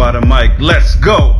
Mike. Let's go!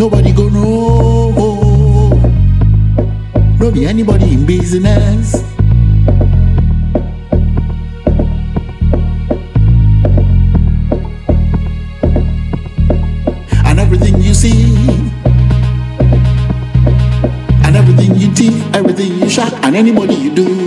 Nobody go know. No be anybody in business. And everything you see, and everything you do, everything you shot, and anybody you do.